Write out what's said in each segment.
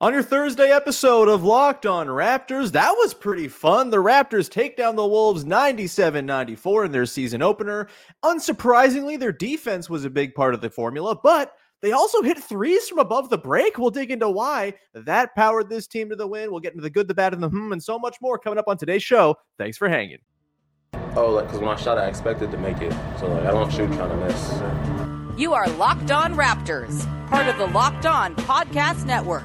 On your Thursday episode of Locked On Raptors, that was pretty fun. The Raptors take down the Wolves 97 94 in their season opener. Unsurprisingly, their defense was a big part of the formula, but they also hit threes from above the break. We'll dig into why that powered this team to the win. We'll get into the good, the bad, and the hmm, and so much more coming up on today's show. Thanks for hanging. Oh, like, because when I shot, I expected to make it. So, like, I don't shoot trying to miss. You are Locked On Raptors, part of the Locked On Podcast Network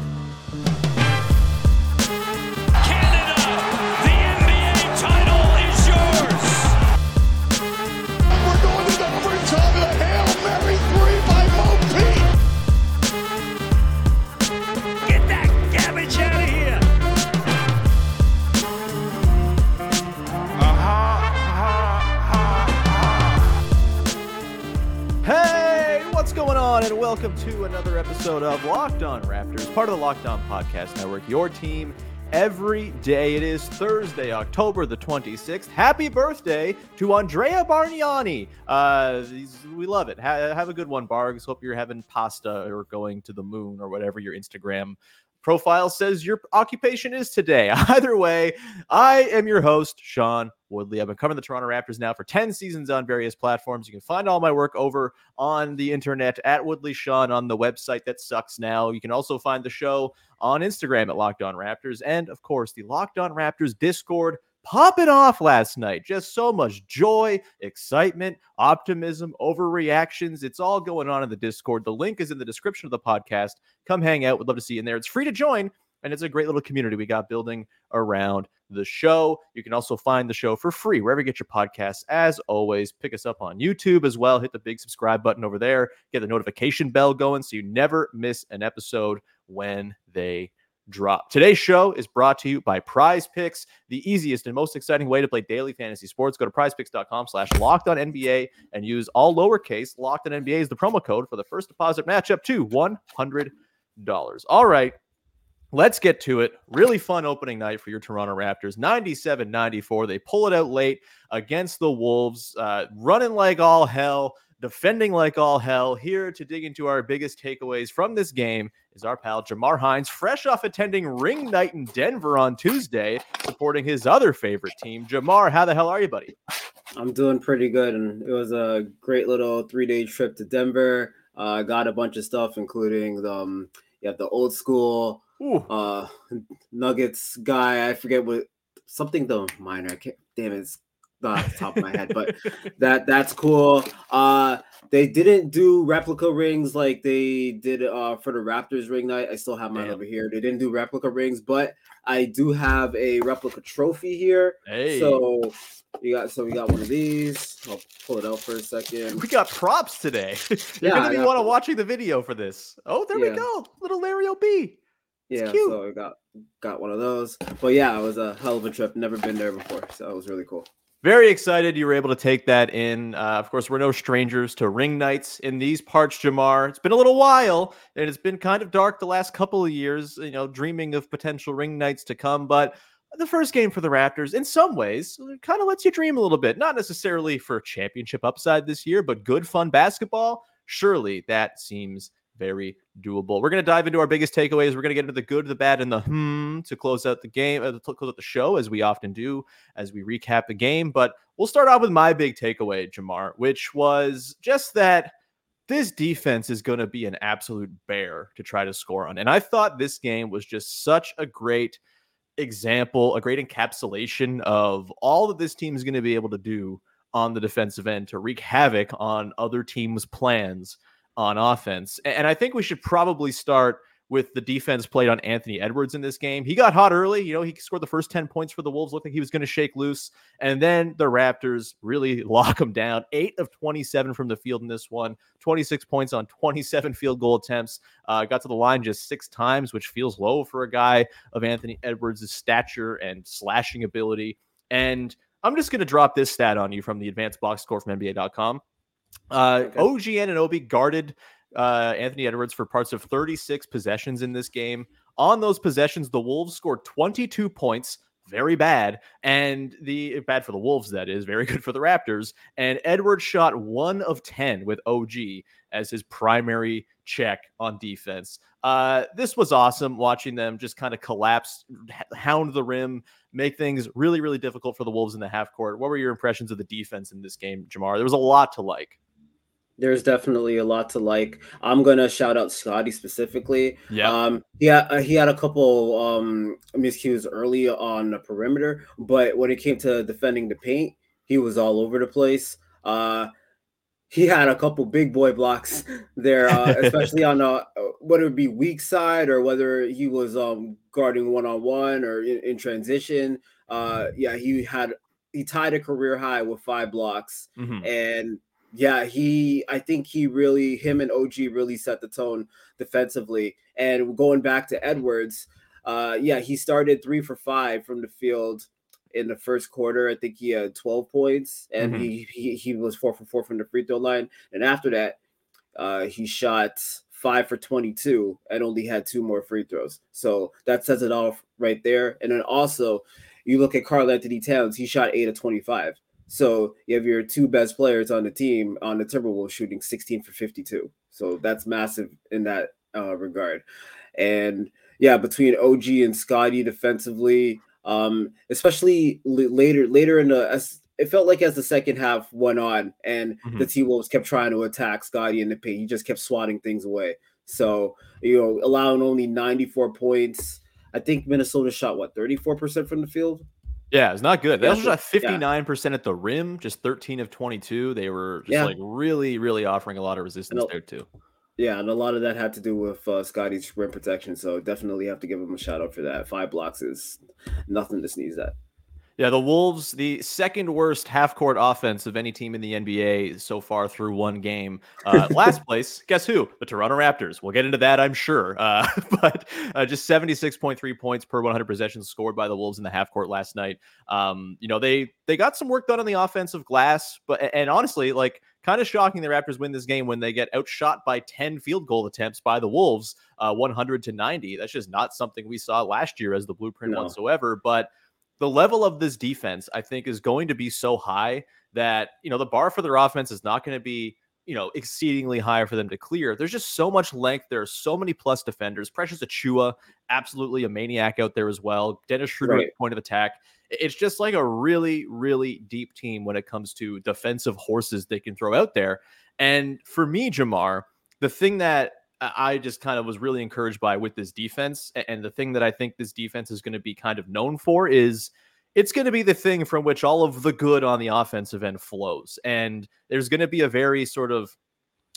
On? And welcome to another episode of Locked On Raptors, part of the Locked On Podcast Network, your team every day. It is Thursday, October the 26th. Happy birthday to Andrea Bargnani. Uh, we love it. Ha- have a good one, Bargs. Hope you're having pasta or going to the moon or whatever your Instagram profile says your occupation is today. Either way, I am your host, Sean Woodley. I've been covering the Toronto Raptors now for 10 seasons on various platforms. You can find all my work over on the internet at Woodley Sean on the website that sucks now. You can also find the show on Instagram at Locked On Raptors and, of course, the Locked On Raptors Discord popping off last night. Just so much joy, excitement, optimism, overreactions. It's all going on in the Discord. The link is in the description of the podcast. Come hang out. We'd love to see you in there. It's free to join, and it's a great little community we got building around the show. You can also find the show for free wherever you get your podcasts. As always, pick us up on YouTube as well. Hit the big subscribe button over there. Get the notification bell going so you never miss an episode when they drop. Today's show is brought to you by Prize Picks, the easiest and most exciting way to play daily fantasy sports. Go to prizepicks.com slash locked on NBA and use all lowercase locked on NBA the promo code for the first deposit match up to $100. All right. Let's get to it. Really fun opening night for your Toronto Raptors. 97 94. They pull it out late against the Wolves, uh, running like all hell, defending like all hell. Here to dig into our biggest takeaways from this game is our pal Jamar Hinds, fresh off attending ring night in Denver on Tuesday, supporting his other favorite team. Jamar, how the hell are you, buddy? I'm doing pretty good, and it was a great little three day trip to Denver. Uh, I got a bunch of stuff, including the, um, you have the old school uh, Nuggets guy. I forget what something the minor. I can't, damn it, it's off the top of my head, but that that's cool. Uh, they didn't do replica rings like they did uh, for the Raptors ring night. I still have mine Damn. over here. They didn't do replica rings, but I do have a replica trophy here. hey. So you got so we got one of these. I'll pull it out for a second. we got props today. You're Yeah, going to be one of watching the video for this. Oh, there we go. Little Larry O.B. It's Yeah, cute. so I got got one of those. But yeah, it was a hell of a trip. Never been there before, so it was really cool. Very excited you were able to take that in. Uh, of course, we're no strangers to ring nights in these parts, Jamar. It's been a little while, and it's been kind of dark the last couple of years, you know, dreaming of potential ring nights to come. But the first game for the Raptors, in some ways, kind of lets you dream a little bit. Not necessarily for championship upside this year, but good, fun basketball. Surely that seems very doable. We're going to dive into our biggest takeaways. We're going to get into the good, the bad, and the hmm to close out the game, uh, to close out the show, as we often do as we recap the game. But we'll start off with my big takeaway, Jamar, which was just that this defense is going to be an absolute bear to try to score on. And I thought this game was just such a great example, a great encapsulation of all that this team is going to be able to do on the defensive end to wreak havoc on other teams' plans on offense. And I think we should probably start with the defense played on Anthony Edwards in this game. He got hot early. You know, he scored the first 10 points for the Wolves, looked like he was going to shake loose. And then the Raptors really lock him down. Eight of 27 from the field in this one, 26 points on 27 field goal attempts. Uh, got to the line just six times, which feels low for a guy of Anthony Edwards' stature and slashing ability. And I'm just going to drop this stat on you from the advanced box score from NBA.com. Uh, Okay. OG Anunoby guarded uh, Anthony Edwards for parts of 36 possessions in this game. On those possessions, the Wolves scored 22 points. Very bad. And the bad for the Wolves, that is, very good for the Raptors. And Edwards shot one of 10 with OG as his primary check on defense. Uh, this was awesome watching them just kind of collapse, hound the rim, make things really, really difficult for the Wolves in the half court. What were your impressions of the defense in this game, Jamar? There was a lot to like. There's definitely a lot to like. I'm gonna shout out Scotty specifically. Yeah. Um. Yeah. Uh, he had a couple um miscues early on the perimeter, but when it came to defending the paint, he was all over the place. Uh, he had a couple big boy blocks there, uh, especially on uh, whether it be weak side or whether he was um guarding one on one or in, in transition. Uh, yeah, he had he tied a career high with five blocks, Mhm. and yeah, he I think he really him and OG really set the tone defensively. And going back to Edwards, uh, yeah, he started three for five from the field in the first quarter. I think he had 12 points, and Mhm. he, he he was four for four from the free throw line. And after that, uh, he shot five for 22 and only had two more free throws. So that says it all right there. And then also, you look at Karl-Anthony Towns, he shot eight of 25. So you have your two best players on the team on the Timberwolves shooting 16 for 52. So that's massive in that uh, regard. And yeah, between OG and Scotty defensively, um, especially l- later later in the as it felt like as the second half went on and the T Wolves kept trying to attack Scotty in the paint, he just kept swatting things away. So you know, allowing only 94 points. I think Minnesota shot what 34% from the field. Yeah, it's not good. They Yeah, also shot 59% at the rim, just 13 of 22. They were just Yeah. like really, really offering a lot of resistance there too. Yeah, and a lot of that had to do with uh, Scotty's rim protection. So definitely have to give him a shout out for that. Five blocks is nothing to sneeze at. Yeah, the Wolves, the second worst half court offense of any team in the NBA so far through one game. Uh, last place, guess who? The Toronto Raptors. We'll get into that, I'm sure. Uh, but uh, just 76.3 points per 100 possessions scored by the Wolves in the half court last night. Um, you know, they they got some work done on the offensive glass, but and honestly, like kind of shocking the Raptors win this game when they get outshot by 10 field goal attempts by the Wolves, uh, 100 to 90. That's just not something we saw last year as the blueprint No. whatsoever. But the level of this defense, I think, is going to be so high that you know the bar for their offense is not going to be you know exceedingly high for them to clear. There's just so much length. There are so many plus defenders. Precious Achiuwa, absolutely a maniac out there as well. Dennis Schroeder Right. point of attack. It's just like a really, really deep team when it comes to defensive horses they can throw out there. And for me, Jamar, the thing that I just kind of was really encouraged by with this defense, and the thing that I think this defense is going to be kind of known for is it's going to be the thing from which all of the good on the offensive end flows. And there's going to be a very sort of,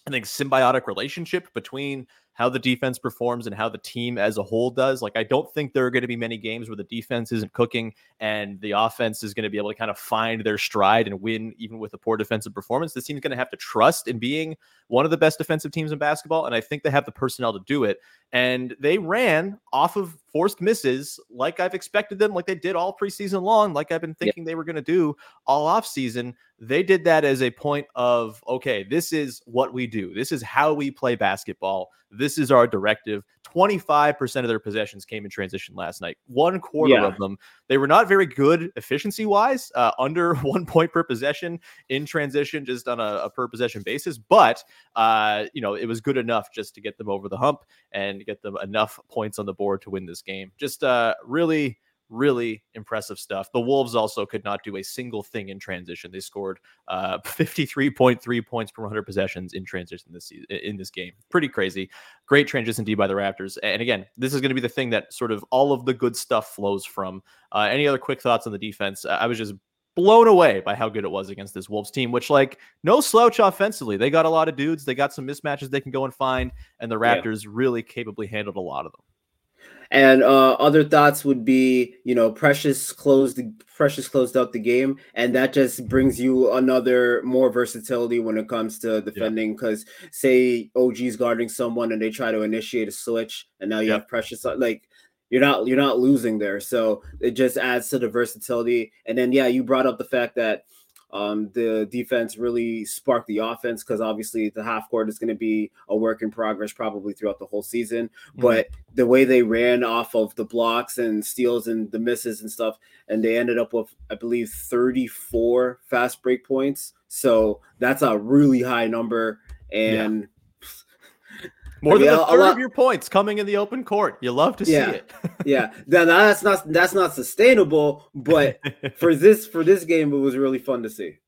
I think, symbiotic relationship between how the defense performs and how the team as a whole does. Like, I don't think there are going to be many games where the defense isn't cooking and the offense is going to be able to kind of find their stride and win, even with a poor defensive performance. This team's going to have to trust in being one of the best defensive teams in basketball. And I think they have the personnel to do it. And they ran off of forced misses like I've expected them, like they did all preseason long, like I've been thinking they were going to do all off season. They did that as a point of, okay, this is what we do. This is how we play basketball. This is our directive. 25% of their possessions came in transition last night. One quarter Yeah. of them. They were not very good efficiency wise, uh, under one point per possession in transition, just on a, a per possession basis. But, uh, you know, it was good enough just to get them over the hump and get them enough points on the board to win this game. Just uh, really, really impressive stuff. The Wolves also could not do a single thing in transition. They scored uh, 53.3 points per 100 possessions in transition this season, in this game. Pretty crazy. Great transition D by the Raptors. And again, this is going to be the thing that sort of all of the good stuff flows from. Uh, any other quick thoughts on the defense? I was just blown away by how good it was against this Wolves team, which like no slouch offensively. They got a lot of dudes. They got some mismatches they can go and find, and the Yeah. Raptors really capably handled a lot of them. And uh, other thoughts would be, you know, Precious closed Precious closed out the game, and that just brings you another more versatility when it comes to defending. Because say OG's guarding someone and they try to initiate a switch, and now you Yep. have Precious uh, like you're not you're not losing there. So it just adds to the versatility. And then yeah, you brought up the fact that um, the defense really sparked the offense because obviously the half court is going to be a work in progress probably throughout the whole season. But the way they ran off of the blocks and steals and the misses and stuff, and they ended up with, I believe, 34 fast break points. So that's a really high number. And More I mean, than a- third lot- of your points coming in the open court. You love to Yeah. see it. yeah, that, that's not that's not sustainable. But for this for this game, it was really fun to see.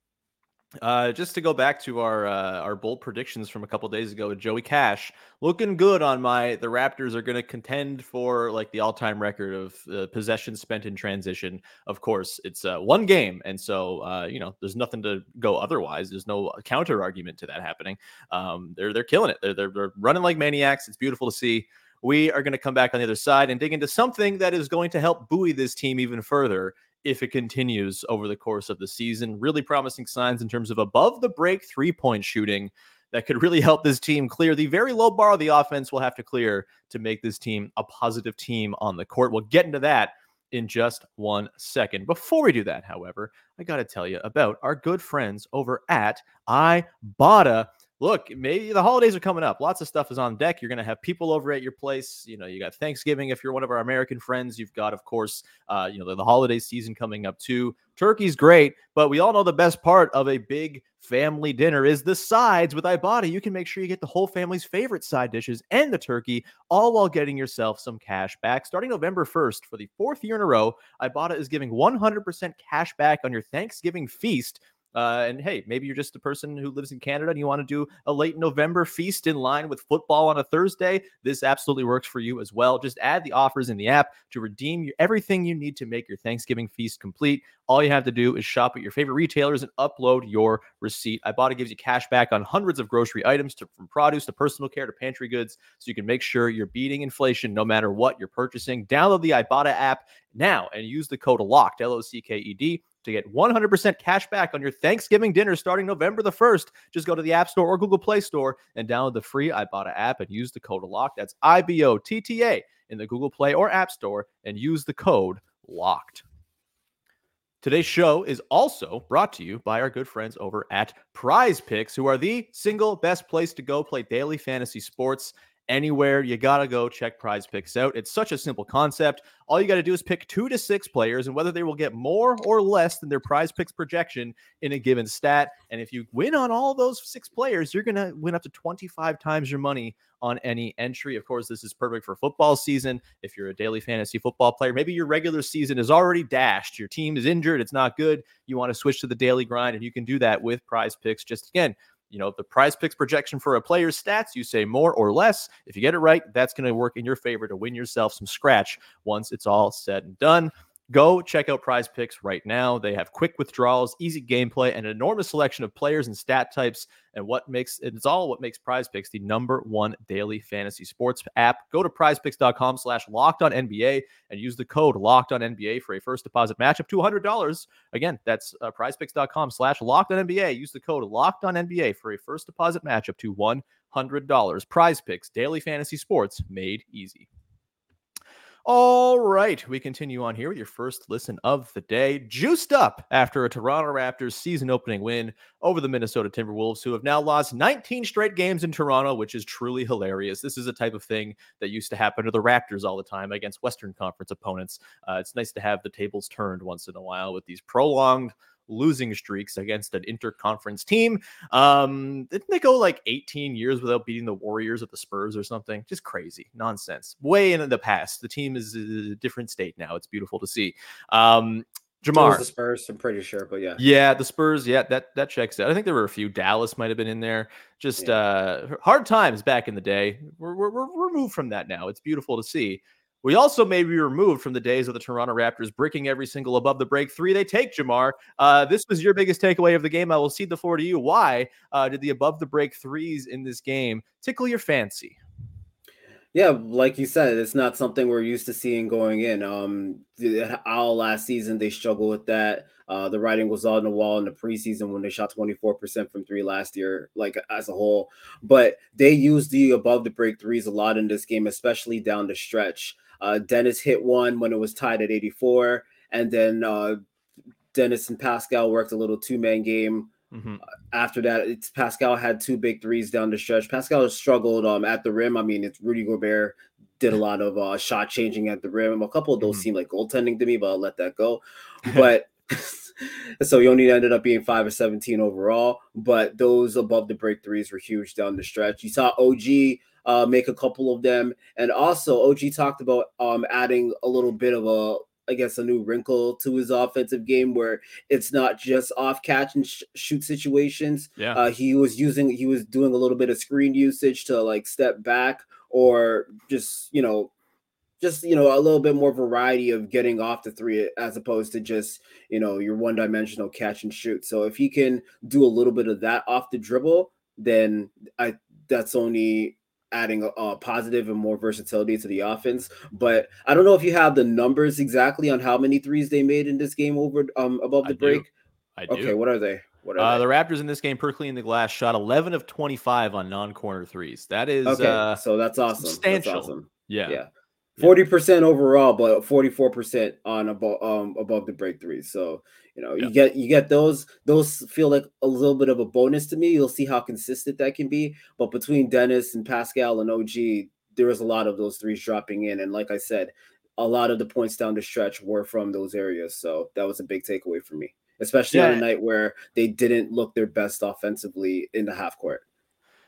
Uh, just to go back to our uh, our bold predictions from a couple days ago with Joey Cash, looking good on my. The Raptors are going to contend for like the all time record of uh, possessions spent in transition. Of course, it's uh, one game, and so uh, you know there's nothing to go otherwise. There's no counter argument to that happening. Um, they're they're killing it. They're, they're they're running like maniacs. It's beautiful to see. We are going to come back on the other side and dig into something that is going to help buoy this team even further if it continues over the course of the season. Really promising signs in terms of above the break three point shooting that could really help this team clear the very low bar the offense will have to clear to make this team a positive team on the court. We'll get into that in just one second. Before we do that, however, I got to tell you about our good friends over at Ibotta. Look, maybe the holidays are coming up. Lots of stuff is on deck. You're going to have people over at your place. You know, you got Thanksgiving if you're one of our American friends. You've got, of course, uh, you know, the, the holiday season coming up too. Turkey's great, but we all know the best part of a big family dinner is the sides with Ibotta. You can make sure you get the whole family's favorite side dishes and the turkey, all while getting yourself some cash back. Starting November 1st, for the fourth year in a row, Ibotta is giving 100% cash back on your Thanksgiving feast. Uh, and hey, maybe you're just a person who lives in Canada and you want to do a late November feast in line with football on a Thursday. This absolutely works for you as well. Just add the offers in the app to redeem your, everything you need to make your Thanksgiving feast complete. All you have to do is shop at your favorite retailers and upload your receipt. Ibotta gives you cash back on hundreds of grocery items, to, from produce to personal care to pantry goods, so you can make sure you're beating inflation no matter what you're purchasing. Download the Ibotta app now and use the code LOCKED, L O C K E D, to get 100% cash back on your Thanksgiving dinner starting November the 1st. Just go to the App Store or Google Play Store and download the free Ibotta app and use the code LOCKED. That's I B O T T A in the Google Play or App Store and use the code LOCKED. Today's show is also brought to you by our good friends over at Prize Picks, who are the single best place to go play daily fantasy sports anywhere. You got to go check Prize Picks out. It's such a simple concept. All you got to do is pick two to six players and whether they will get more or less than their Prize Picks projection in a given stat. And if you win on all those six players, you're going to win up to 25 times your money on any entry. Of course, this is perfect for football season. If you're a daily fantasy football player, maybe your regular season is already dashed, your team is injured, it's not good. You want to switch to the daily grind, and you can do that with Prize Picks. Just again, you know, the prize picks projection for a player's stats, you say more or less. If you get it right, that's going to work in your favor to win yourself some scratch once it's all said and done. Go check out Prize Picks right now. They have quick withdrawals, easy gameplay, and an enormous selection of players and stat types. And what makes it's all what makes Prize Picks the number one daily fantasy sports app. Go to prizepicks.com slash locked on NBA and use the code locked on NBA for a first deposit match to $100. Again, that's uh, prizepicks.com slash locked on NBA. Use the code locked on NBA for a first deposit match up to $100. Prize Picks, daily fantasy sports made easy. All right, we continue on here with your first listen of the day. Juiced up after a Toronto Raptors season opening win over the Minnesota Timberwolves, who have now lost 19 straight games in Toronto, which is truly hilarious. This is a type of thing that used to happen to the Raptors all the time against Western Conference opponents. Uh, it's nice to have the tables turned once in a while with these prolonged losing streaks against an interconference team. Um, didn't they go like 18 years without beating the Warriors at the Spurs or something? Just crazy nonsense. Way in the past. The team is a different state now. It's beautiful to see. Um, Jamar. the Spurs, I'm pretty sure, but yeah. Yeah, the Spurs. Yeah, that that checks out. I think there were a few. Dallas might have been in there. Just Yeah. uh, hard times back in the day. We're, we're we're removed from that now. It's beautiful to see. We also may be removed from the days of the Toronto Raptors bricking every single above the break three they take. Jamar, uh, this was your biggest takeaway of the game. I will cede the floor to you. Why uh, did the above the break threes in this game tickle your fancy? Yeah, like you said, it's not something we're used to seeing going in. Um, all last season they struggled with that. Uh, the writing was on the wall in the preseason when they shot 24% from three last year, like as a whole. But they used the above the break threes a lot in this game, especially down the stretch. Uh, Dennis hit one when it was tied at 84, and then uh, Dennis and Pascal worked a little two man game Mhm. after that, it's Pascal had two big threes down the stretch. Pascal struggled um at the rim. I mean, it's Rudy Gobert did a lot of uh shot changing at the rim. A couple of those Mhm. seem like goaltending to me, but I'll let that go. But so he only ended up being five or 17 overall. But those above the break threes were huge down the stretch. You saw OG uh, make a couple of them. And also, OG talked about um, adding a little bit of a, I guess, a new wrinkle to his offensive game where it's not just off catch and sh- shoot situations. Yeah. Uh, he was using, he was doing a little bit of screen usage to like step back or just, you know, just you know a little bit more variety of getting off the three as opposed to just you know your one dimensional catch and shoot so if he can do a little bit of that off the dribble then i that's only adding a, a positive and more versatility to the offense but i don't know if you have the numbers exactly on how many threes they made in this game over um above I the do. break I do. okay what are they what are Uh, they? the Raptors in this game per clean the glass shot 11 of 25 on non-corner threes. That is okay uh so that's awesome substantial. that's awesome yeah. yeah. Forty percent overall, but forty-four percent on above um above the break threes. So you know Yeah. you get you get those. Those feel like a little bit of a bonus to me. You'll see how consistent that can be. But between Dennis and Pascal and OG, there was a lot of those threes dropping in, and like I said, a lot of the points down the stretch were from those areas. So that was a big takeaway for me, especially on a night where they didn't look their best offensively in the half court.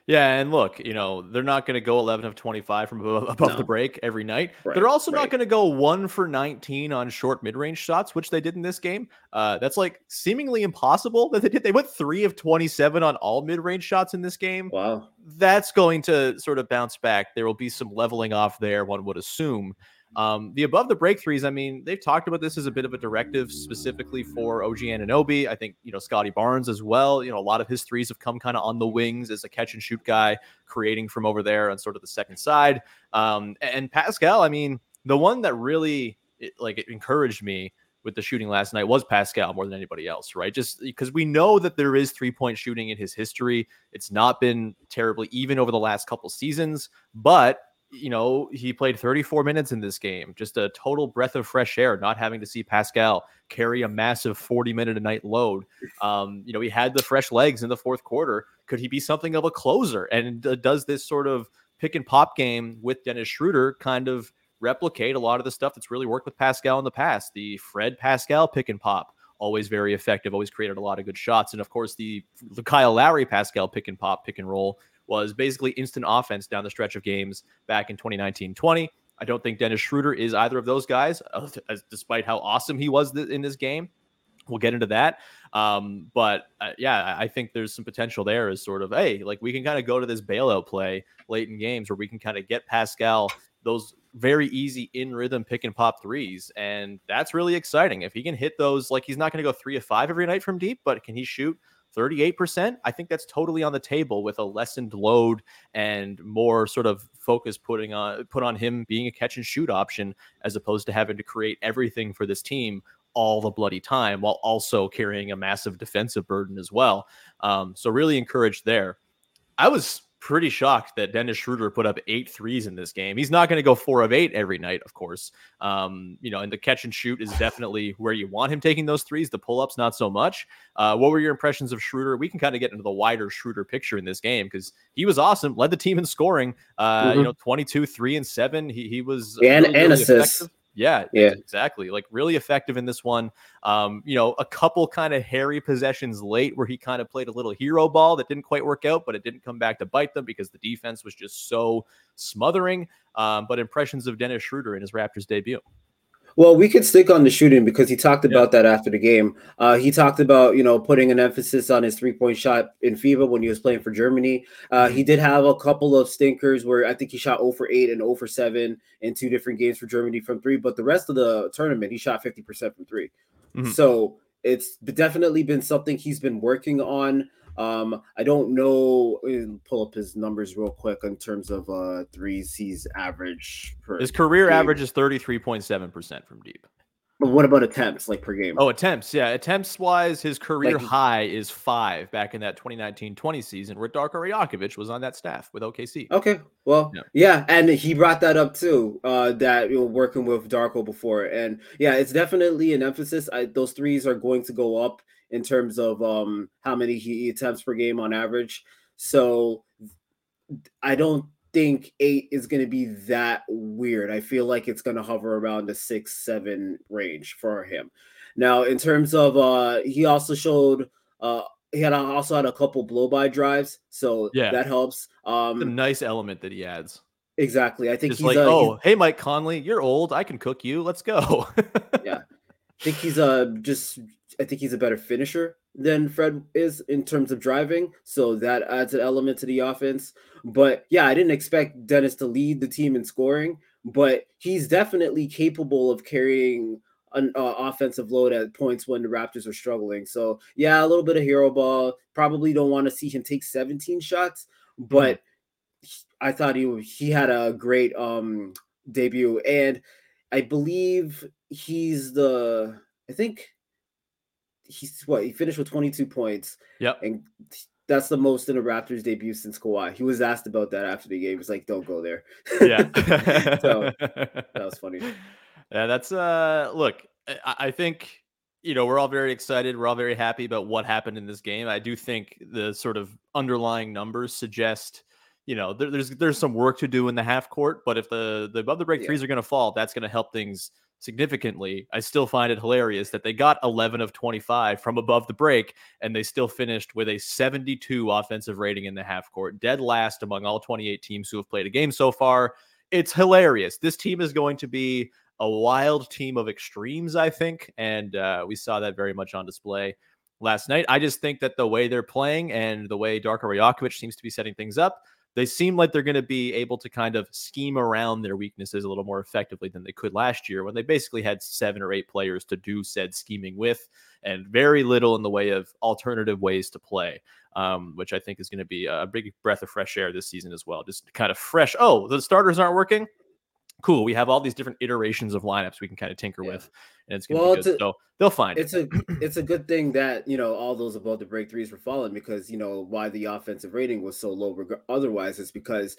Yeah, and look, you know, they're not going to go 11 of 25 from above, above the break every night. Right, they're also not going to go 1 for 19 on short mid-range shots, which they did in this game. Uh, that's like seemingly impossible that they did. They went 3 of 27 on all mid-range shots in this game. Wow. That's going to sort of bounce back. There will be some leveling off there, one would assume. Um, the above the break threes, I mean, they've talked about this as a bit of a directive specifically for OG Anunoby. I think, you know, Scotty Barnes as well. You know, a lot of his threes have come kind of on the wings as a catch and shoot guy, creating from over there on sort of the second side. Um, and Pascal, I mean, the one that really like it encouraged me with the shooting last night was Pascal more than anybody else, right? Just because we know that there is three point shooting in his history. It's not been terribly even over the last couple seasons, but you know, he played 34 minutes in this game. Just a total breath of fresh air, not having to see Pascal carry a massive 40 minute a night load. Um, you know, he had the fresh legs in the fourth quarter. Could he be something of a closer? And uh, does this sort of pick and pop game with Dennis Schroeder kind of replicate a lot of the stuff that's really worked with Pascal in the past? The Fred Pascal pick and pop. Always very effective, always created a lot of good shots. And of course, the, the Kyle Lowry Pascal pick and pop, pick and roll was basically instant offense down the stretch of games back in 2019 20. I don't think Dennis Schroeder is either of those guys, despite how awesome he was th- in this game. We'll get into that. Um, but uh, yeah, I- I think there's some potential there as sort of, hey, like we can kind of go to this bailout play late in games where we can kind of get Pascal those very easy in rhythm pick and pop threes. And that's really exciting. If he can hit those, like he's not going to go three of five every night from deep, but can he shoot 38%? I think that's totally on the table with a lessened load and more sort of focus putting on put on him being a catch and shoot option as opposed to having to create everything for this team all the bloody time while also carrying a massive defensive burden as well. Um, so really encouraged there. I was pretty shocked that Dennis Schroeder put up eight threes in this game. He's not going to go four of eight every night, of course. Um, you know, and the catch and shoot is definitely where you want him taking those threes. The pull ups, not so much. Uh, what were your impressions of Schroeder? We can kind of get into the wider Schroeder picture in this game because he was awesome, led the team in scoring. Uh, You Mhm. know, 22, three and seven. He, he was And- really, and really assists. effective. Yeah, Yeah. exactly. Like really effective in this one. Um, you know, a couple kind of hairy possessions late where he kind of played a little hero ball that didn't quite work out, but it didn't come back to bite them because the defense was just so smothering. Um, but impressions of Dennis Schroeder in his Raptors debut. Well, we could stick on the shooting because he talked Yeah. about that after the game. Uh, he talked about you know putting an emphasis on his three point shot in FIBA when he was playing for Germany. Uh, Mm-hmm. He did have a couple of stinkers where I think he shot 0 for 8 and 0 for 7 in two different games for Germany from three, but the rest of the tournament he shot 50% from 3 Mhm. So it's definitely been something he's been working on. Um, I don't know. Pull up his numbers real quick in terms of uh threes he's average per. His career game. average is 33.7% from deep. But what about attempts like per game? Oh, attempts. Yeah. Attempts wise, his career Like- high is five back in that 2019 20 season where Darko Rajakovic was on that staff with OKC. Okay, well, Yeah. yeah. and he brought that up too. Uh, that you know, working with Darko before, and yeah, it's definitely an emphasis. I, those threes are going to go up in terms of um how many he attempts per game on average. So I don't think eight is going to be that weird. I feel like it's going to hover around the six, seven range for him. Now, in terms of uh, he also showed uh he had also had a couple blow by drives, so Yeah. that helps. Um, nice element that he adds. exactly. I think It's he's like, a, he's- oh, hey, Mike Conley, you're old. I can cook you. Let's go. Yeah. I think he's a just. I think he's a better finisher than Fred is in terms of driving, so that adds an element to the offense. But yeah, I didn't expect Dennis to lead the team in scoring, but he's definitely capable of carrying an uh, offensive load at points when the Raptors are struggling. So yeah, a little bit of hero ball. Probably don't want to see him take 17 shots, but I thought he he had a great um debut, and I believe he's the I think he's what he finished with 22 points, yep. and that's the most in a Raptors debut since Kawhi. He was asked about that after the game. He's like, "Don't go there." Yeah. so that was funny. Yeah, that's uh look, I, I think you know, we're all very excited. We're all very happy about what happened in this game. I do think the sort of underlying numbers suggest, you know, there, there's there's some work to do in the half court, but if the the above the break Yeah. threes are going to fall, that's going to help things significantly. I still find it hilarious that they got 11 of 25 from above the break and they still finished with a 72 offensive rating in the half court, dead last among all 28 teams who have played a game so far. It's hilarious. This team is going to be a wild team of extremes, I think, and uh, we saw that very much on display last night. I just think that the way they're playing and the way Darko Rajakovic seems to be setting things up, they seem like they're going to be able to kind of scheme around their weaknesses a little more effectively than they could last year when they basically had seven or eight players to do said scheming with and very little in the way of alternative ways to play. Um, which I think is going to be a big breath of fresh air this season as well. Just kind of fresh. Oh, the starters aren't working cool. We have all these different iterations of lineups we can kind of tinker Yeah. with, and it's gonna Well, be good. a- so they'll find it. It's a it's a good thing that you know all those above the break threes were falling because you know why the offensive rating was so low. reg- Otherwise, it's because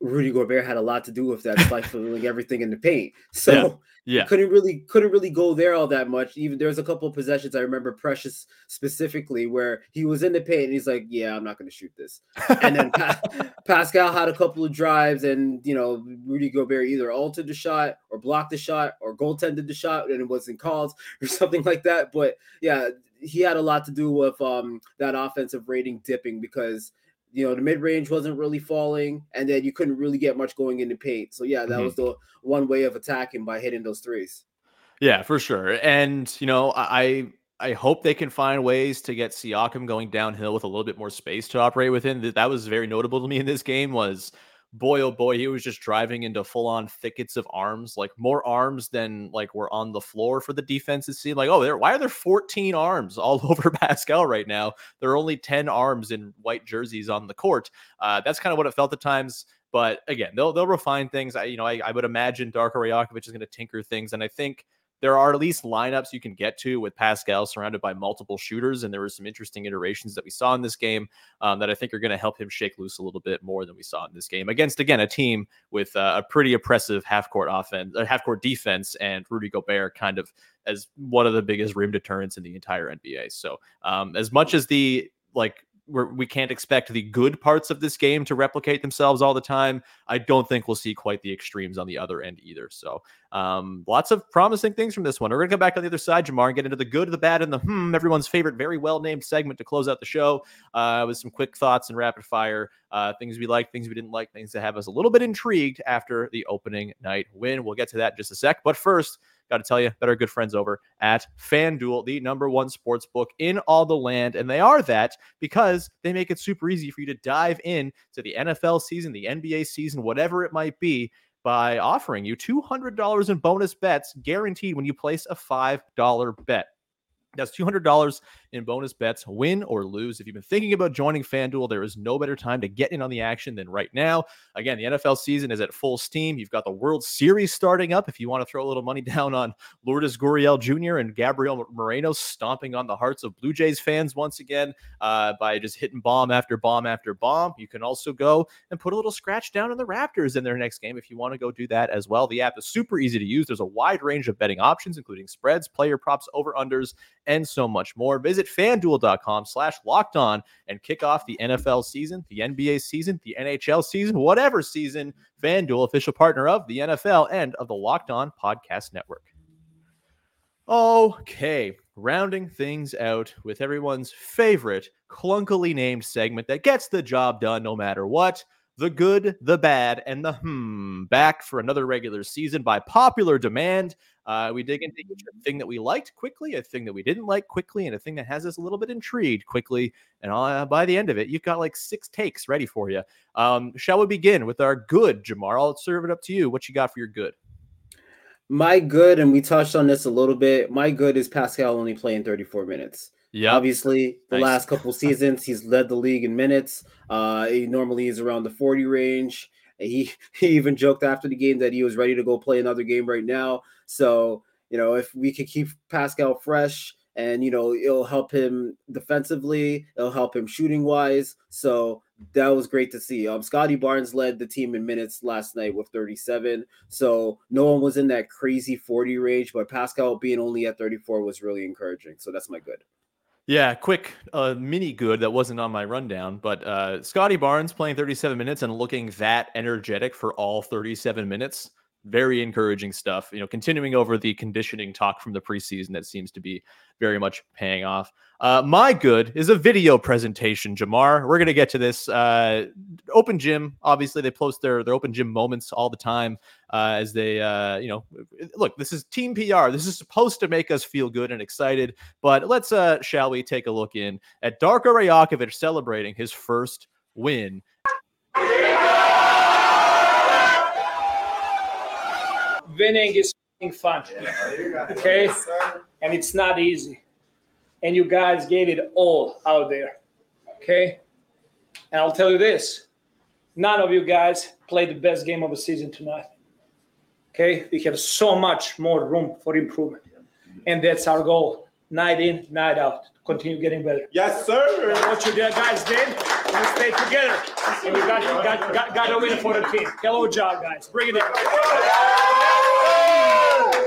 Rudy Gobert had a lot to do with that, stifling everything in the paint. So Yeah, couldn't really couldn't really go there all that much. Even there was a couple of possessions I remember Precious specifically where he was in the paint and he's like, "Yeah, I'm not going to shoot this." And then pa- Pascal had a couple of drives, and you know Rudy Gobert either altered the shot or blocked the shot or goaltended the shot, and it wasn't called or something like that. But yeah, he had a lot to do with um that offensive rating dipping because you know the mid range wasn't really falling, and then you couldn't really get much going in the paint. So yeah, that Mhm. was the one way of attacking by hitting those threes. yeah, for sure. And you know, I I hope they can find ways to get Siakam going downhill with a little bit more space to operate within. That that was very notable to me in this game. Was boy oh boy, he was just driving into full on thickets of arms, like more arms than like were on the floor for the defense. It seemed like oh, there why are there 14 arms all over Pascal right now? There are only 10 arms in white jerseys on the court. Uh, that's kind of what it felt at times. But again, they'll they'll refine things. I you know I, I would imagine Darko Rajakovic is going to tinker things, and I think there are at least lineups you can get to with Pascal surrounded by multiple shooters, and there were some interesting iterations that we saw in this game um, that I think are going to help him shake loose a little bit more than we saw in this game against again a team with uh, a pretty oppressive half court offense, uh, half court defense, and Rudy Gobert kind of as one of the biggest rim deterrents in the entire NBA. So um, as much as the like we're, we can't expect the good parts of this game to replicate themselves all the time. I don't think we'll see quite the extremes on the other end either. So, um, lots of promising things from this one. We're going to come back on the other side, Jamar, and get into the good, the bad, and the hmm, everyone's favorite, very well named segment to close out the show uh, with some quick thoughts and rapid fire uh, things we liked, things we didn't like, things that have us a little bit intrigued after the opening night win. We'll get to that in just a sec. But first, got to tell you that our good friends over at FanDuel, the number one sports book in all the land. And they are that because they make it super easy for you to dive in to the NFL season, the NBA season, whatever it might be, by offering you $200 in bonus bets guaranteed when you place a $5 bet. That's $200 in bonus bets, win or lose. If you've been thinking about joining FanDuel, there is no better time to get in on the action than right now. Again, the NFL season is at full steam. You've got the World Series starting up. If you want to throw a little money down on Lourdes Gurriel Jr. and Gabriel Moreno stomping on the hearts of Blue Jays fans once again uh, by just hitting bomb after bomb after bomb, you can also go and put a little scratch down on the Raptors in their next game if you want to go do that as well. The app is super easy to use. There's a wide range of betting options, including spreads, player props, over unders, and so much more. Visit fanduel.com slash locked on and kick off the NFL season, the NBA season, the NHL season, whatever season. FanDuel, official partner of the NFL and of the Locked On Podcast Network. Okay, rounding things out with everyone's favorite clunkily named segment that gets the job done no matter what. The good, the bad, and the hmm. Back for another regular season by popular demand. Uh, we dig into each thing that we liked quickly, a thing that we didn't like quickly, and a thing that has us a little bit intrigued quickly. And uh, by the end of it, you've got like six takes ready for you. Um, shall we begin with our good, Jamar? I'll serve it up to you. What you got for your good? My good, and we touched on this a little bit. My good is Pascal only playing 34 minutes. Yeah, Obviously, the Nice. last couple seasons, he's led the league in minutes. Uh, he normally is around the 40 range. He he even joked after the game that he was ready to go play another game right now. So, you know, if we could keep Pascal fresh and, you know, it'll help him defensively, it'll help him shooting wise. So that was great to see. Um, Scotty Barnes led the team in minutes last night with 37. So no one was in that crazy 40 range, but Pascal being only at 34 was really encouraging. So that's my good. Yeah, quick uh, mini good that wasn't on my rundown, but uh, Scotty Barnes playing 37 minutes and looking that energetic for all 37 minutes. Very encouraging stuff. You know, continuing over the conditioning talk from the preseason that seems to be very much paying off. Uh, my good is a video presentation, Jamar. We're gonna get to this. Uh, open gym, obviously, they post their their open gym moments all the time uh, as they, uh, you know, look. This is team PR. This is supposed to make us feel good and excited. But let's, uh, shall we, take a look in at Darko Rajakovic celebrating his first win. Winning is fun. Okay? And it's not easy. And you guys gave it all out there. Okay? And I'll tell you this none of you guys played the best game of the season tonight. Okay? We have so much more room for improvement. And that's our goal. Night in, night out. Continue getting better. Yes, sir. And what you guys did, you stayed together. And we got, got, got, got a win for the team. Hello, job, guys. Bring it in.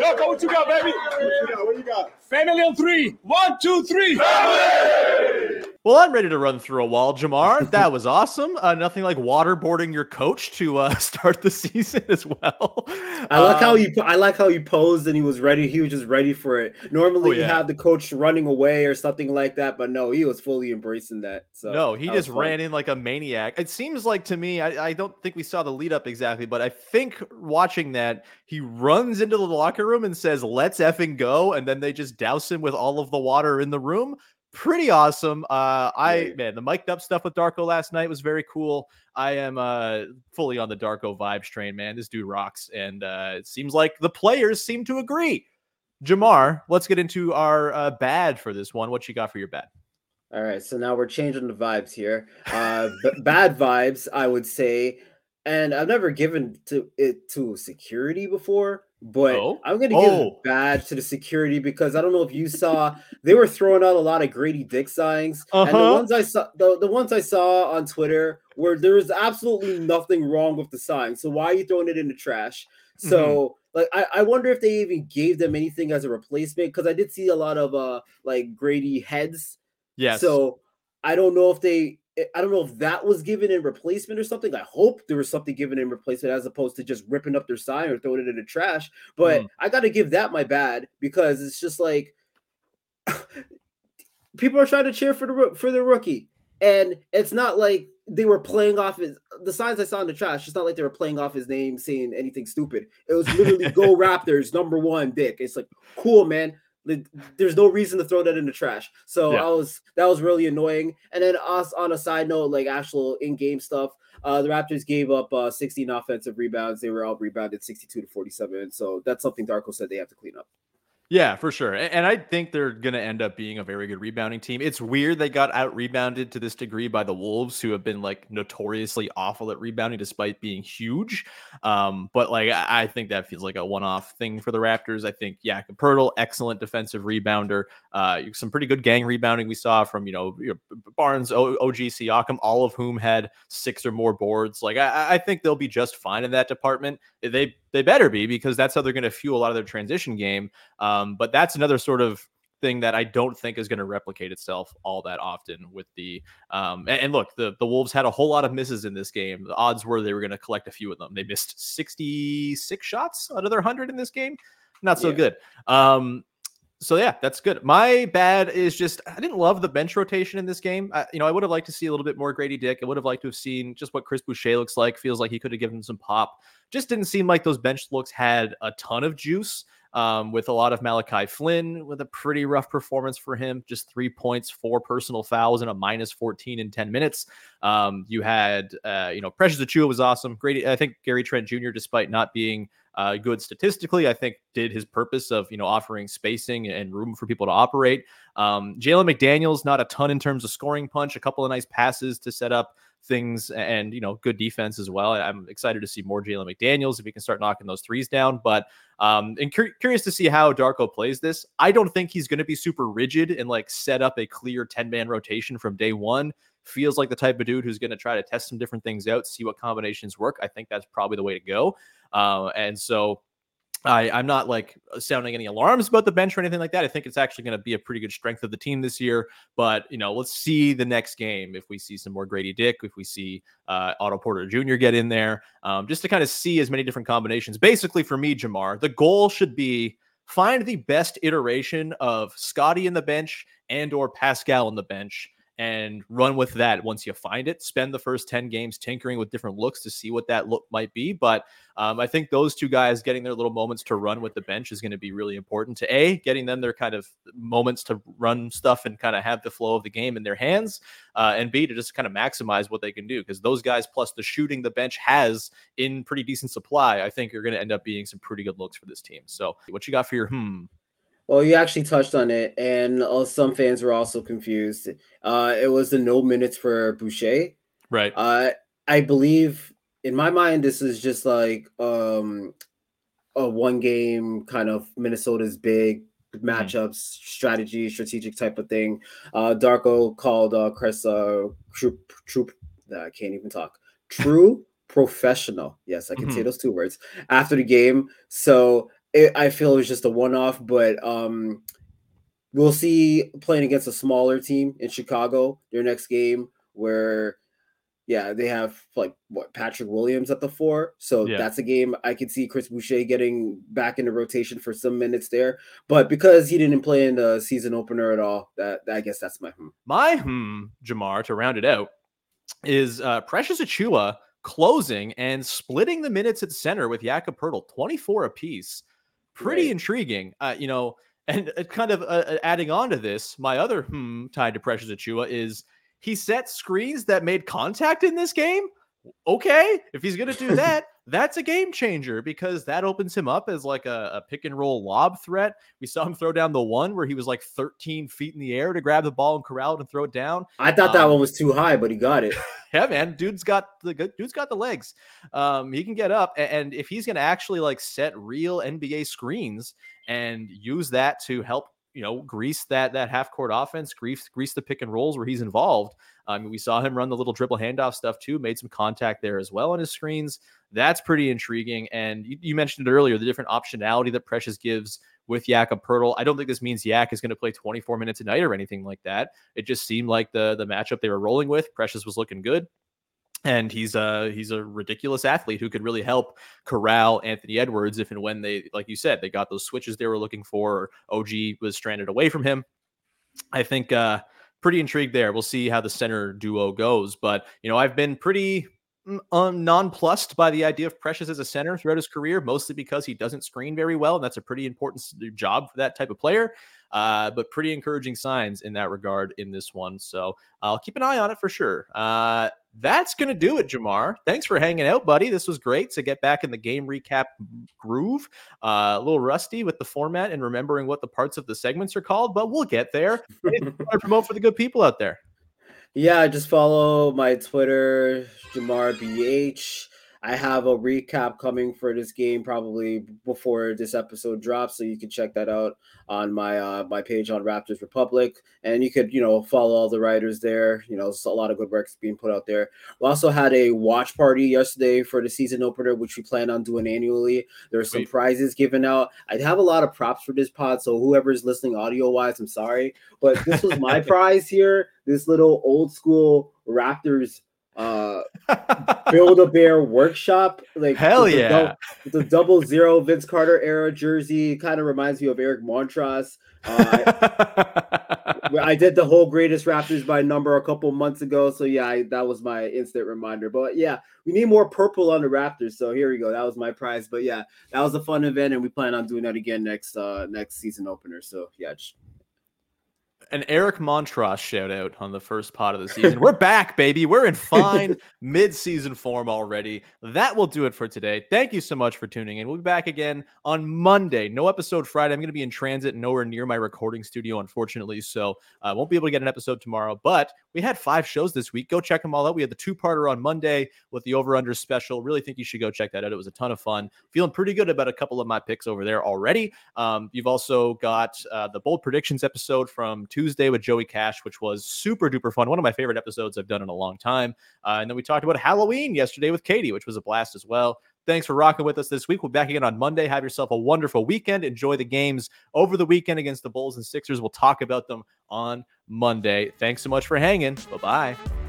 Go, what you got, baby? What you got? What you got? Family on three. One, two, three. Well, I'm ready to run through a wall, Jamar. That was awesome. Uh, nothing like waterboarding your coach to uh, start the season as well. I like how Um, you I like how you posed and he was ready. He was just ready for it. Normally Oh, you have the coach running away or something like that, but no, he was fully embracing that. So No, he just ran in like a maniac. It seems like to me, I, I don't think we saw the lead up exactly, but I think watching that, he runs into the locker room and says, Let's effing go. And then they just douse him with all of the water in the room. Pretty awesome. Uh, I man, the mic'd up stuff with Darko last night was very cool. I am uh fully on the Darko vibes train, man. This dude rocks, and uh, it seems like the players seem to agree. Jamar, let's get into our uh, bad for this one. What you got for your bad? All right, so now we're changing the vibes here. Uh, b- bad vibes, I would say, and I've never given to it to security before, but Oh? I'm gonna give Oh. bad to the security because I don't know if you saw they were throwing out a lot of Grady Dick signs, and the Uh-huh. ones I saw, the, the ones I saw on Twitter, where there was absolutely nothing wrong with the sign. So why are you throwing it in the trash? So like I, I wonder if they even gave them anything as a replacement because I did see a lot of uh like Grady heads Yes. so I don't know if they I don't know if that was given in replacement or something. I hope there was something given in replacement as opposed to just ripping up their sign or throwing it in the trash. But Mm. I got to give that my bad because it's just like people are trying to cheer for the for the rookie, and it's not like they were playing off his the signs I saw in the trash. It's not like they were playing off his name, saying anything stupid. It was literally "Go Raptors, number one." Dick. It's like cool, man. Like, There's no reason to throw that in the trash. So Yeah. I was that was really annoying. And then us on a side note, like actual in-game stuff, uh, the Raptors gave up uh, 16 offensive rebounds. They were out rebounded 62 to 47. So that's something Darko said they have to clean up. Yeah, for sure. And I think they're going to end up being a very good rebounding team. It's weird they got out rebounded to this degree by the Wolves, who have been like notoriously awful at rebounding despite being huge. Um, but like, I think that feels like a one off thing for the Raptors. I think, yeah, Poeltl, excellent defensive rebounder. Uh, some pretty good gang rebounding we saw from, you know, Barnes, o- OG Siakam, all of whom had six or more boards. Like, I, I think they'll be just fine in that department. They, they better be because that's how they're going to fuel a lot of their transition game. Um, but that's another sort of thing that I don't think is going to replicate itself all that often with the um and, and look the the Wolves had a whole lot of misses in this game. The odds were they were going to collect a few of them. They missed 66 shots out of their 100 in this game. Not so Yeah. good. Um so yeah, that's good. My bad is just I didn't love the bench rotation in this game. I, you know, I would have liked to see a little bit more Grady Dick. I would have liked to have seen just what Chris Boucher looks like. Feels like he could have given some pop. Just didn't seem like those bench looks had a ton of juice. Um, with a lot of Malachi Flynn with a pretty rough performance for him, just three points, four personal fouls, and a minus 14 in 10 minutes. Um, you had, uh, you know, Precious Achiuwa was awesome. Great. I think Gary Trent Jr., despite not being uh, good statistically. I think did his purpose of you know offering spacing and room for people to operate. Um, Jalen McDaniels not a ton in terms of scoring punch, a couple of nice passes to set up things, and you know good defense as well. I'm excited to see more Jalen McDaniels if he can start knocking those threes down. But um, and cur- curious to see how Darko plays this. I don't think he's going to be super rigid and like set up a clear 10 man rotation from day one feels like the type of dude who's going to try to test some different things out, see what combinations work. I think that's probably the way to go. Uh, and so I, I'm not like sounding any alarms about the bench or anything like that. I think it's actually going to be a pretty good strength of the team this year. But you know, let's see the next game if we see some more Gradey Dick, if we see uh, Otto Porter Jr. get in there, um, just to kind of see as many different combinations. Basically, for me, Jamar, the goal should be find the best iteration of Scottie in the bench and or Pascal in the bench and run with that once you find it. Spend the first 10 games tinkering with different looks to see what that look might be. But um, I think those two guys getting their little moments to run with the bench is going to be really important to A, getting them their kind of moments to run stuff and kind of have the flow of the game in their hands, uh, and B, to just kind of maximize what they can do. Because those guys, plus the shooting the bench has in pretty decent supply, I think are going to end up being some pretty good looks for this team. So, what you got for your hmm? Well, you actually touched on it, and uh, some fans were also confused. Uh, it was the no minutes for Boucher. Right. Uh, I believe, in my mind, this is just like um, a one game kind of Minnesota's big matchups, strategy, strategic type of thing. Uh, Darko called uh, Chris uh, Troop, Troop, I can't even talk. True professional. Yes, I can say Mhm. those two words after the game. So it, I feel it was just a one off, but um, we'll see playing against a smaller team in Chicago their next game where yeah they have like what Patrick Williams at the four so Yeah. that's a game I could see Chris Boucher getting back into rotation for some minutes there but because he didn't play in the season opener at all that I guess that's my hmm. My hmm, Jamar, to round it out, is uh, Precious Achiuwa closing and splitting the minutes at center with Jakob Poeltl, 24 apiece. Pretty Right. intriguing. Uh, you know, and uh, kind of uh, adding on to this, my other hmm tied to Precious Achiuwa is he set screens that made contact in this game. Okay, if he's going to do that, that's a game changer because that opens him up as like a, a pick and roll lob threat. We saw him throw down the one where he was like 13 feet in the air to grab the ball and corral it and throw it down. I thought that Um, one was too high but he got it Yeah, man, dude's got the dude's got the legs. Um, he can get up, a- and if he's gonna actually like set real NBA screens and use that to help, you know, grease that that half court offense, grease grease the pick and rolls where he's involved. I mean, we saw him run the little dribble handoff stuff too, made some contact there as well on his screens. That's pretty intriguing. And you, you mentioned it earlier, the different optionality that Precious gives with Jakob. I don't think this means Yak is going to play 24 minutes a night or anything like that. It just seemed like the the matchup they were rolling with. Precious was looking good. And he's a he's a ridiculous athlete who could really help corral Anthony Edwards if and when they, like you said, they got those switches they were looking for. Or OG was stranded away from him. I think uh, pretty intrigued there. We'll see how the center duo goes. But you know, I've been pretty mm, um, nonplussed by the idea of Precious as a center throughout his career, mostly because he doesn't screen very well, and that's a pretty important job for that type of player. Uh, but pretty encouraging signs in that regard in this one. So I'll keep an eye on it for sure. Uh, that's going to do it, Jamar. Thanks for hanging out, buddy. This was great to get back in the game recap groove. Uh, a little rusty with the format and remembering what the parts of the segments are called, but we'll get there. Promote for the good people out there. Yeah, just follow my Twitter, Jamar BH. I have a recap coming for this game probably before this episode drops, so you can check that out on my uh, my page on Raptors Republic, and you could you know follow all the writers there. You know, a lot of good work's being put out there. We also had a watch party yesterday for the season opener, which we plan on doing annually. There's some Sweet. prizes given out. I have a lot of props for this pod, so whoever's listening audio wise, I'm sorry, but this was my prize here. This little old school Raptors uh Build a Bear Workshop. Like Hell with the yeah. the double zero Vince Carter era jersey. Kind of reminds me of Eric Montross. Uh, Well, I did the whole greatest Raptors by number a couple months ago, so yeah, I, that was my instant reminder. But yeah, we need more purple on the Raptors, so here we go. That was my prize. But yeah, that was a fun event, and we plan on doing that again next uh next season opener. So yeah, just- An Eric Montross shout out on the first pot of the season. We're back, baby. We're in fine mid-season form already. That will do it for today. Thank you so much for tuning in. We'll be back again on Monday. No episode Friday. I'm going to be in transit, nowhere near my recording studio, unfortunately. So I won't be able to get an episode tomorrow. But we had five shows this week. Go check them all out. We had the two-parter on Monday with the over/under special. Really think you should go check that out. It was a ton of fun. Feeling pretty good about a couple of my picks over there already. Um, you've also got uh, the bold predictions episode from Tuesday with Joey Cash, which was super duper fun. One of my favorite episodes I've done in a long time. Uh, and then we talked about Halloween yesterday with Katie, which was a blast as well. Thanks for rocking with us this week. We'll be back again on Monday. Have yourself a wonderful weekend. Enjoy the games over the weekend against the Bulls and Sixers. We'll talk about them on Monday. Thanks so much for hanging. Bye bye.